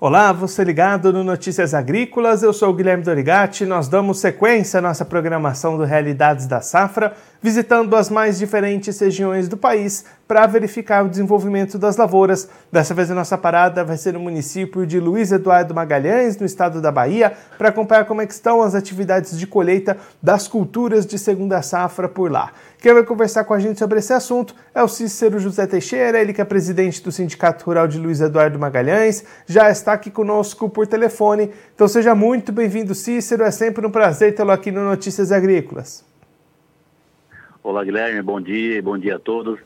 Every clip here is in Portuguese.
Olá, você ligado no Notícias Agrícolas, eu sou o Guilherme Dorigati. Nós damos sequência à nossa programação do Realidades da Safra, visitando as mais diferentes regiões do país para verificar o desenvolvimento das lavouras. Dessa vez a nossa parada vai ser no município de Luiz Eduardo Magalhães, no estado da Bahia, para acompanhar como é estão as atividades de colheita das culturas de segunda safra por lá. Quem vai conversar com a gente sobre esse assunto é o Cícero José Teixeira, ele que é presidente do Sindicato Rural de Luiz Eduardo Magalhães, já está aqui conosco por telefone. Então seja muito bem-vindo, Cícero. É sempre um prazer tê-lo aqui no Notícias Agrícolas. Olá, Guilherme. Bom dia, bom dia a todos.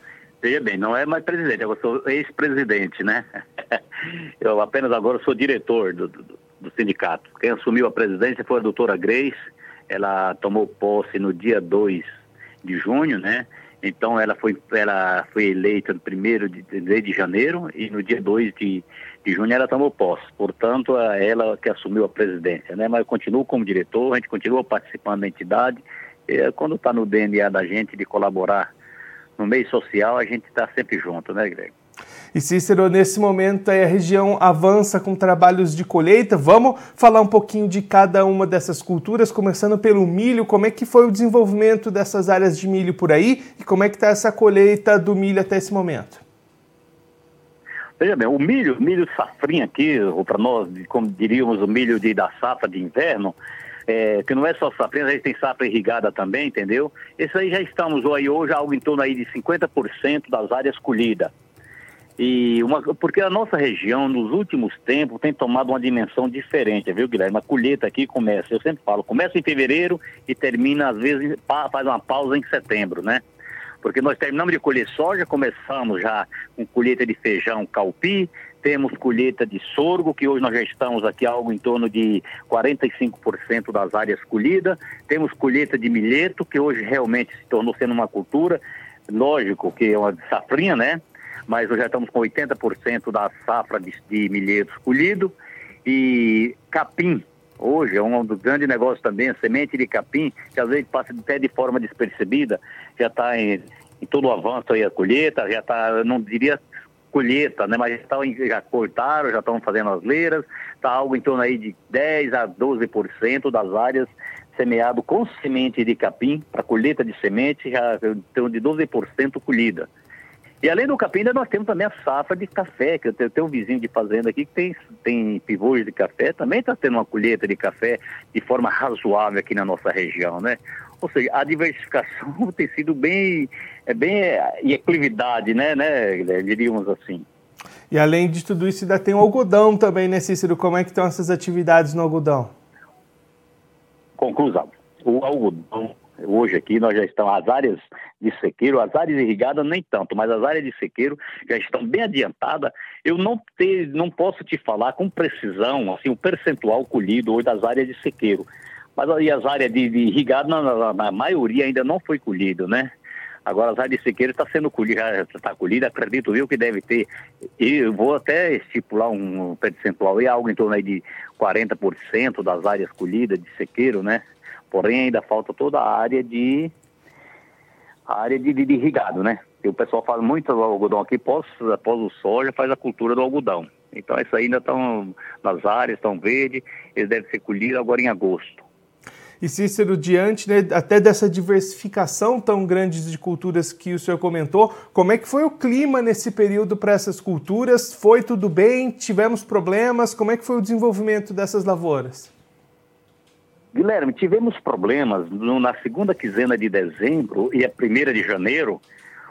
Veja bem, não é mais presidente, eu sou ex-presidente, né? Eu apenas agora sou diretor do, do, do sindicato. Quem assumiu a presidência foi a doutora Grace. Ela tomou posse no dia 2 de junho, né? Então ela foi, ela foi eleita no primeiro de, de, janeiro e no dia 2 de, de junho ela tomou posse. Portanto, é ela que assumiu a presidência, né? Mas eu continuo como diretor, a gente continua participando da entidade. E, quando está no DNA da gente de colaborar no meio social, a gente está sempre junto, né, Greg? E Cícero, nesse momento a região avança com trabalhos de colheita. Vamos falar um pouquinho de cada uma dessas culturas, começando pelo milho. Como é que foi o desenvolvimento dessas áreas de milho por aí e como é que está essa colheita do milho até esse momento? Veja bem, o milho, milho safrinha aqui, ou para nós, como diríamos, o milho de, da safra de inverno, é, que não é só safrinha, a gente tem safra irrigada também, entendeu? Esse aí já estamos aí hoje algo em torno aí de 50% das áreas colhidas. E uma, porque a nossa região, nos últimos tempos, tem tomado uma dimensão diferente, viu, Guilherme? A colheita aqui começa, eu sempre falo, começa em fevereiro e termina, às vezes, faz uma pausa em setembro, né? Porque nós terminamos de colher soja, começamos já com colheita de feijão calpi, temos colheita de sorgo, que hoje nós já estamos aqui algo em torno de 45% das áreas colhidas, temos colheita de milheto, que hoje realmente se tornou sendo uma cultura, lógico que é uma safrinha, né? mas já estamos com 80% da safra de, de milhetos colhido. E capim, hoje é um dos grandes negócios também, a semente de capim, que às vezes passa até de forma despercebida, já está em, em todo o avanço aí a colheita, já está, não diria colheita, né? Mas já, tá, já cortaram, já estão fazendo as leiras, está algo em torno aí de 10 a 12% das áreas semeado com semente de capim, para colheita de semente, já tem de 12% colhida. E além do capim, ainda nós temos também a safra de café, que eu tenho, tenho um vizinho de fazenda aqui que tem, tem pivôs de café, também está tendo uma colheita de café de forma razoável aqui na nossa região, né? Ou seja, a diversificação tem sido bem, é bem e equilibrada, né, né, diríamos assim. E além de tudo isso, ainda tem o algodão também, né, Cícero? Como é que estão essas atividades no algodão? Conclusão. O algodão Hoje aqui nós já estamos, as áreas de sequeiro, as áreas irrigadas nem tanto, mas as áreas de sequeiro já estão bem adiantadas. Eu não, te, não posso te falar com precisão, assim, o percentual colhido hoje das áreas de sequeiro. Mas aí as áreas de, de irrigado, na, na, na, maioria ainda não foi colhido, né? Agora as áreas de sequeiro está sendo colhida, está colhida, acredito eu que deve ter, e eu vou até estipular um percentual, e algo em torno aí de 40% das áreas colhidas de sequeiro, né? Porém, ainda falta toda a área de a área de, de, de irrigado, né? E o pessoal fala muito algodão aqui, após, após o soja, faz a cultura do algodão. Então, isso ainda estão nas áreas, estão verdes, eles devem ser colhidos agora em agosto. E Cícero, diante né, até dessa diversificação tão grande de culturas que o senhor comentou, como é que foi o clima nesse período para essas culturas? Foi tudo bem? Tivemos problemas? Como é que foi o desenvolvimento dessas lavouras? Guilherme, tivemos problemas no, na segunda quinzena de dezembro e a primeira de janeiro.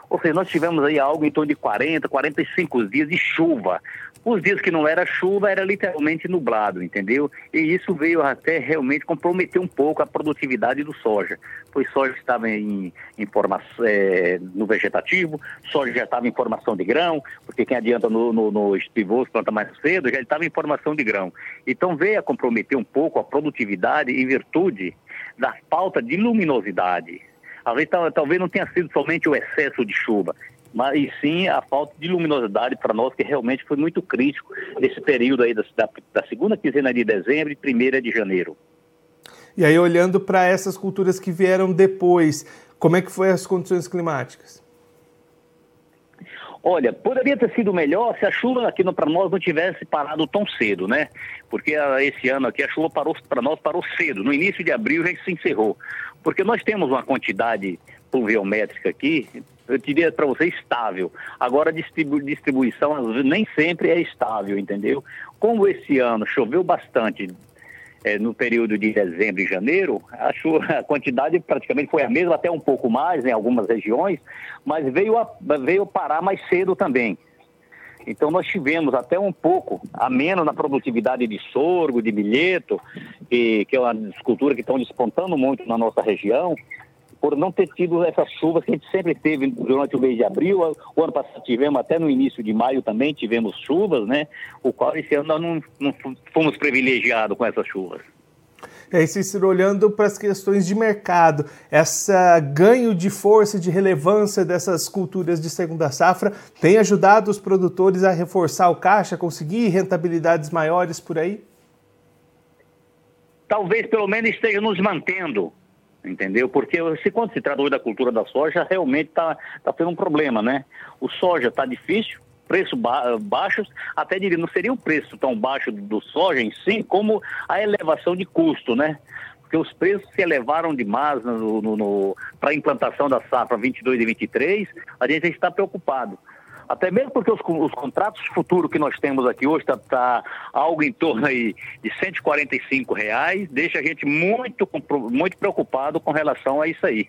Ou seja, nós tivemos aí algo em torno de 40, 45 dias de chuva. Os dias que não era chuva era literalmente nublado, entendeu? E isso veio até realmente comprometer um pouco a produtividade do soja, pois soja estava em, em formação, é, no vegetativo, soja já estava em formação de grão, porque quem adianta no, no, no planta mais cedo, já estava em formação de grão. Então veio a comprometer um pouco a produtividade em virtude da falta de luminosidade. Talvez não tenha sido somente o excesso de chuva, mas e sim a falta de luminosidade para nós, que realmente foi muito crítico nesse período aí da, da segunda quinzena de dezembro e primeira de janeiro. E aí, olhando para essas culturas que vieram depois, como é que foi as condições climáticas? Olha, poderia ter sido melhor se a chuva aqui para nós não tivesse parado tão cedo, né? Porque a, ah, esse ano aqui a chuva parou para nós parou cedo. No início de abril já se encerrou. Porque nós temos uma quantidade pluviométrica aqui, eu diria para você estável. Agora a distribu distribuição nem sempre é estável, entendeu? Como esse ano choveu bastante é, no período de dezembro e janeiro, a, chuva, a quantidade praticamente foi a mesma, até um pouco mais em algumas regiões, mas veio, a, veio parar mais cedo também. Então nós tivemos até um pouco a menos na produtividade de sorgo, de milheto, que, que é uma cultura que estão despontando muito na nossa região, por não ter tido essas chuvas que a gente sempre teve durante o mês de abril. O ano passado tivemos, até no início de maio também tivemos chuvas, né? O qual esse ano nós não, não fomos privilegiados com essas chuvas. E aí, Cícero, olhando para as questões de mercado, esse ganho de força e de relevância dessas culturas de segunda safra tem ajudado os produtores a reforçar o caixa, conseguir rentabilidades maiores por aí? Talvez pelo menos esteja nos mantendo entendeu? Porque se quando se trata da cultura da soja, realmente está tá tendo um problema, né? O soja está difícil, preços ba baixos, até diria, não seria o preço tão baixo do soja em si, como a elevação de custo, né? Porque os preços se elevaram demais no, no, no para a implantação da safra 22 e 23, a gente está preocupado. Até mesmo porque os, os contratos futuros que nós temos aqui hoje está tá algo em torno aí de 145 reais, deixa a gente muito, muito preocupado com relação a isso aí.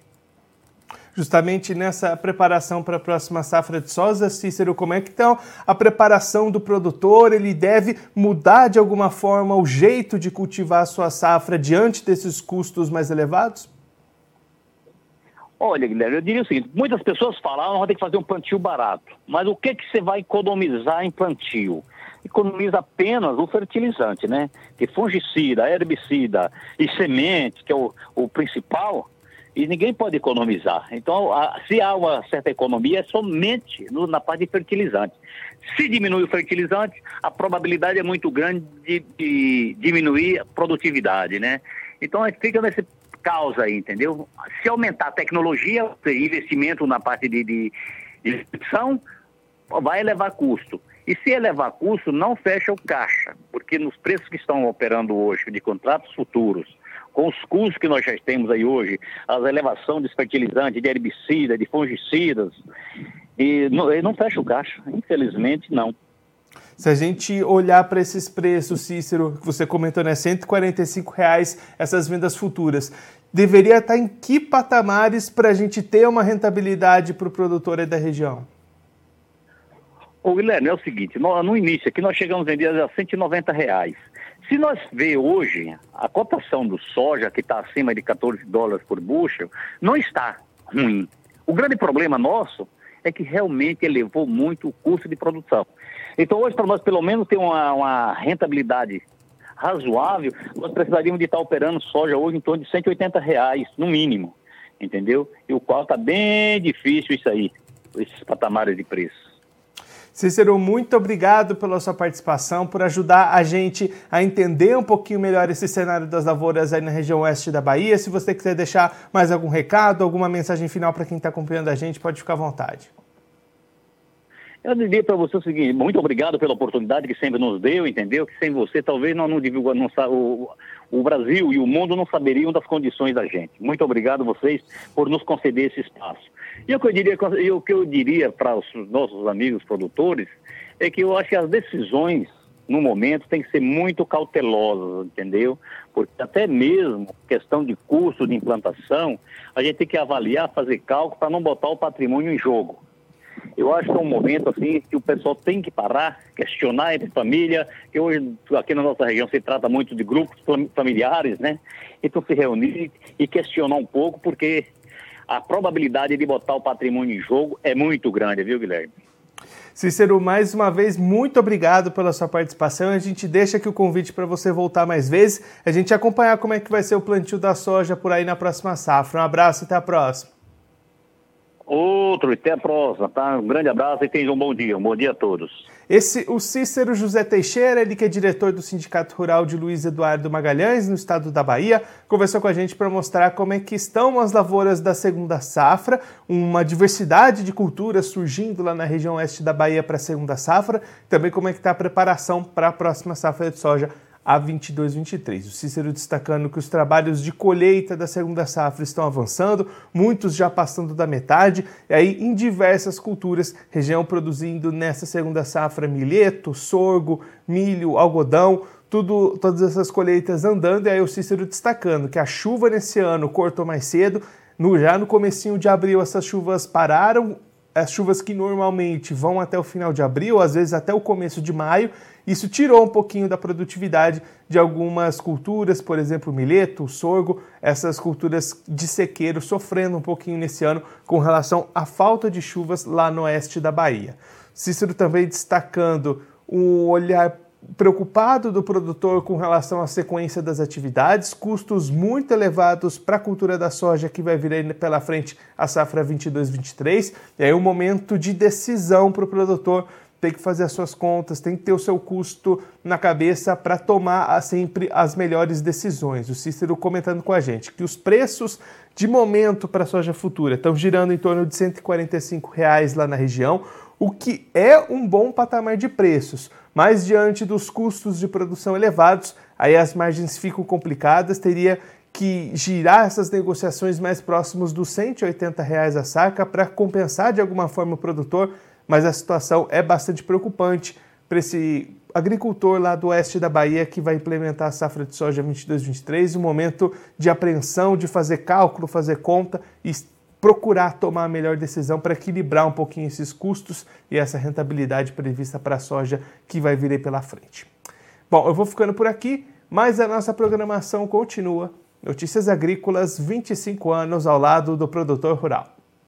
Justamente nessa preparação para a próxima safra de soja, Cícero, como é que está a preparação do produtor? Ele deve mudar de alguma forma o jeito de cultivar a sua safra diante desses custos mais elevados? Olha, Guilherme, eu diria o seguinte: muitas pessoas falam, ah, vamos ter que fazer um plantio barato. Mas o que, que você vai economizar em plantio? Economiza apenas o fertilizante, né? Que fungicida, herbicida e semente, que é o, o principal, e ninguém pode economizar. Então, a, se há uma certa economia, é somente no, na parte de fertilizante. Se diminui o fertilizante, a probabilidade é muito grande de, de diminuir a produtividade, né? Então, a gente fica nesse causa aí, entendeu? Se aumentar a tecnologia, investimento na parte de, de vai elevar custo. E se elevar custo, não fecha o caixa, porque nos preços que estão operando hoje de contratos futuros, com os custos que nós já temos aí hoje, as elevação de fertilizante, de herbicida, de fungicidas, e não, não fecha o caixa. Infelizmente, não. Se a gente olhar para esses preços, Cícero, que você comentou, né, 145 reais essas vendas futuras, deveria estar em que patamares para a gente ter uma rentabilidade para o produtor aí da região? Ô Guilherme, é o seguinte, no, início aqui nós chegamos a vender a 190 reais. Se nós ver hoje a cotação do soja, que está acima de 14 dólares por bushel, não está ruim. O grande problema nosso é que realmente elevou muito o custo de produção. Então, hoje, para nós, pelo menos, ter uma, uma rentabilidade razoável, nós precisaríamos de estar operando soja hoje em torno de 180 reais, no mínimo, entendeu? E o qual está bem difícil isso aí, esses patamares de preço. Cícero, muito obrigado pela sua participação, por ajudar a gente a entender um pouquinho melhor esse cenário das lavouras aí na região oeste da Bahia. Se você quiser deixar mais algum recado, alguma mensagem final para quem está acompanhando a gente, pode ficar à vontade. Eu diria para você o seguinte, muito obrigado pela oportunidade que sempre nos deu, entendeu? Que sem você talvez não, não, não o, o Brasil e o mundo não saberiam das condições da gente. Muito obrigado vocês por nos conceder esse espaço. E o que eu diria, diria para os nossos amigos produtores é que eu acho que as decisões no momento têm que ser muito cautelosas, entendeu? Porque até mesmo questão de custo de implantação, a gente tem que avaliar, fazer cálculo para não botar o patrimônio em jogo. Eu acho que é um momento assim que o pessoal tem que parar, questionar entre família, que hoje aqui na nossa região se trata muito de grupos familiares, né? Então se reunir e questionar um pouco, porque a probabilidade de botar o patrimônio em jogo é muito grande, viu, Guilherme? Cícero, mais uma vez, muito obrigado pela sua participação. A gente deixa aqui o convite para você voltar mais vezes, a gente acompanhar como é que vai ser o plantio da soja por aí na próxima safra. Um abraço e até a próxima. Outro, até a próxima, tá? Um grande abraço e tenham um bom dia. Um bom dia a todos. Esse, o Cícero José Teixeira, ele que é diretor do Sindicato Rural de Luiz Eduardo Magalhães, no estado da Bahia, conversou com a gente para mostrar como é que estão as lavouras da segunda safra, uma diversidade de culturas surgindo lá na região oeste da Bahia para a segunda safra, também como é que está a preparação para a próxima safra de soja a 22-23. O Cícero destacando que os trabalhos de colheita da segunda safra estão avançando, muitos já passando da metade, e aí em diversas culturas, região produzindo nessa segunda safra milheto, sorgo, milho, algodão, tudo, todas essas colheitas andando, e aí o Cícero destacando que a chuva nesse ano cortou mais cedo, no, já no comecinho de abril essas chuvas pararam, as chuvas que normalmente vão até o final de abril, às vezes até o começo de maio, isso tirou um pouquinho da produtividade de algumas culturas, por exemplo, o milheto, o sorgo, essas culturas de sequeiro sofrendo um pouquinho nesse ano com relação à falta de chuvas lá no oeste da Bahia. Cícero também destacando um olhar preocupado do produtor com relação à sequência das atividades, custos muito elevados para a cultura da soja que vai vir pela frente a safra 22-23, e aí um momento de decisão para o produtor tem que fazer as suas contas, tem que ter o seu custo na cabeça para tomar sempre as melhores decisões. O Cícero comentando com a gente que os preços de momento para a soja futura estão girando em torno de 145 reais lá na região, o que é um bom patamar de preços, mas diante dos custos de produção elevados, aí as margens ficam complicadas, teria que girar essas negociações mais próximos dos 180 reais a saca para compensar de alguma forma o produtor mas a situação é bastante preocupante para esse agricultor lá do oeste da Bahia que vai implementar a safra de soja 22-23, um momento de apreensão, de fazer cálculo, fazer conta e procurar tomar a melhor decisão para equilibrar um pouquinho esses custos e essa rentabilidade prevista para a soja que vai vir aí pela frente. Bom, eu vou ficando por aqui, mas a nossa programação continua. Notícias Agrícolas, 25 anos ao lado do produtor rural.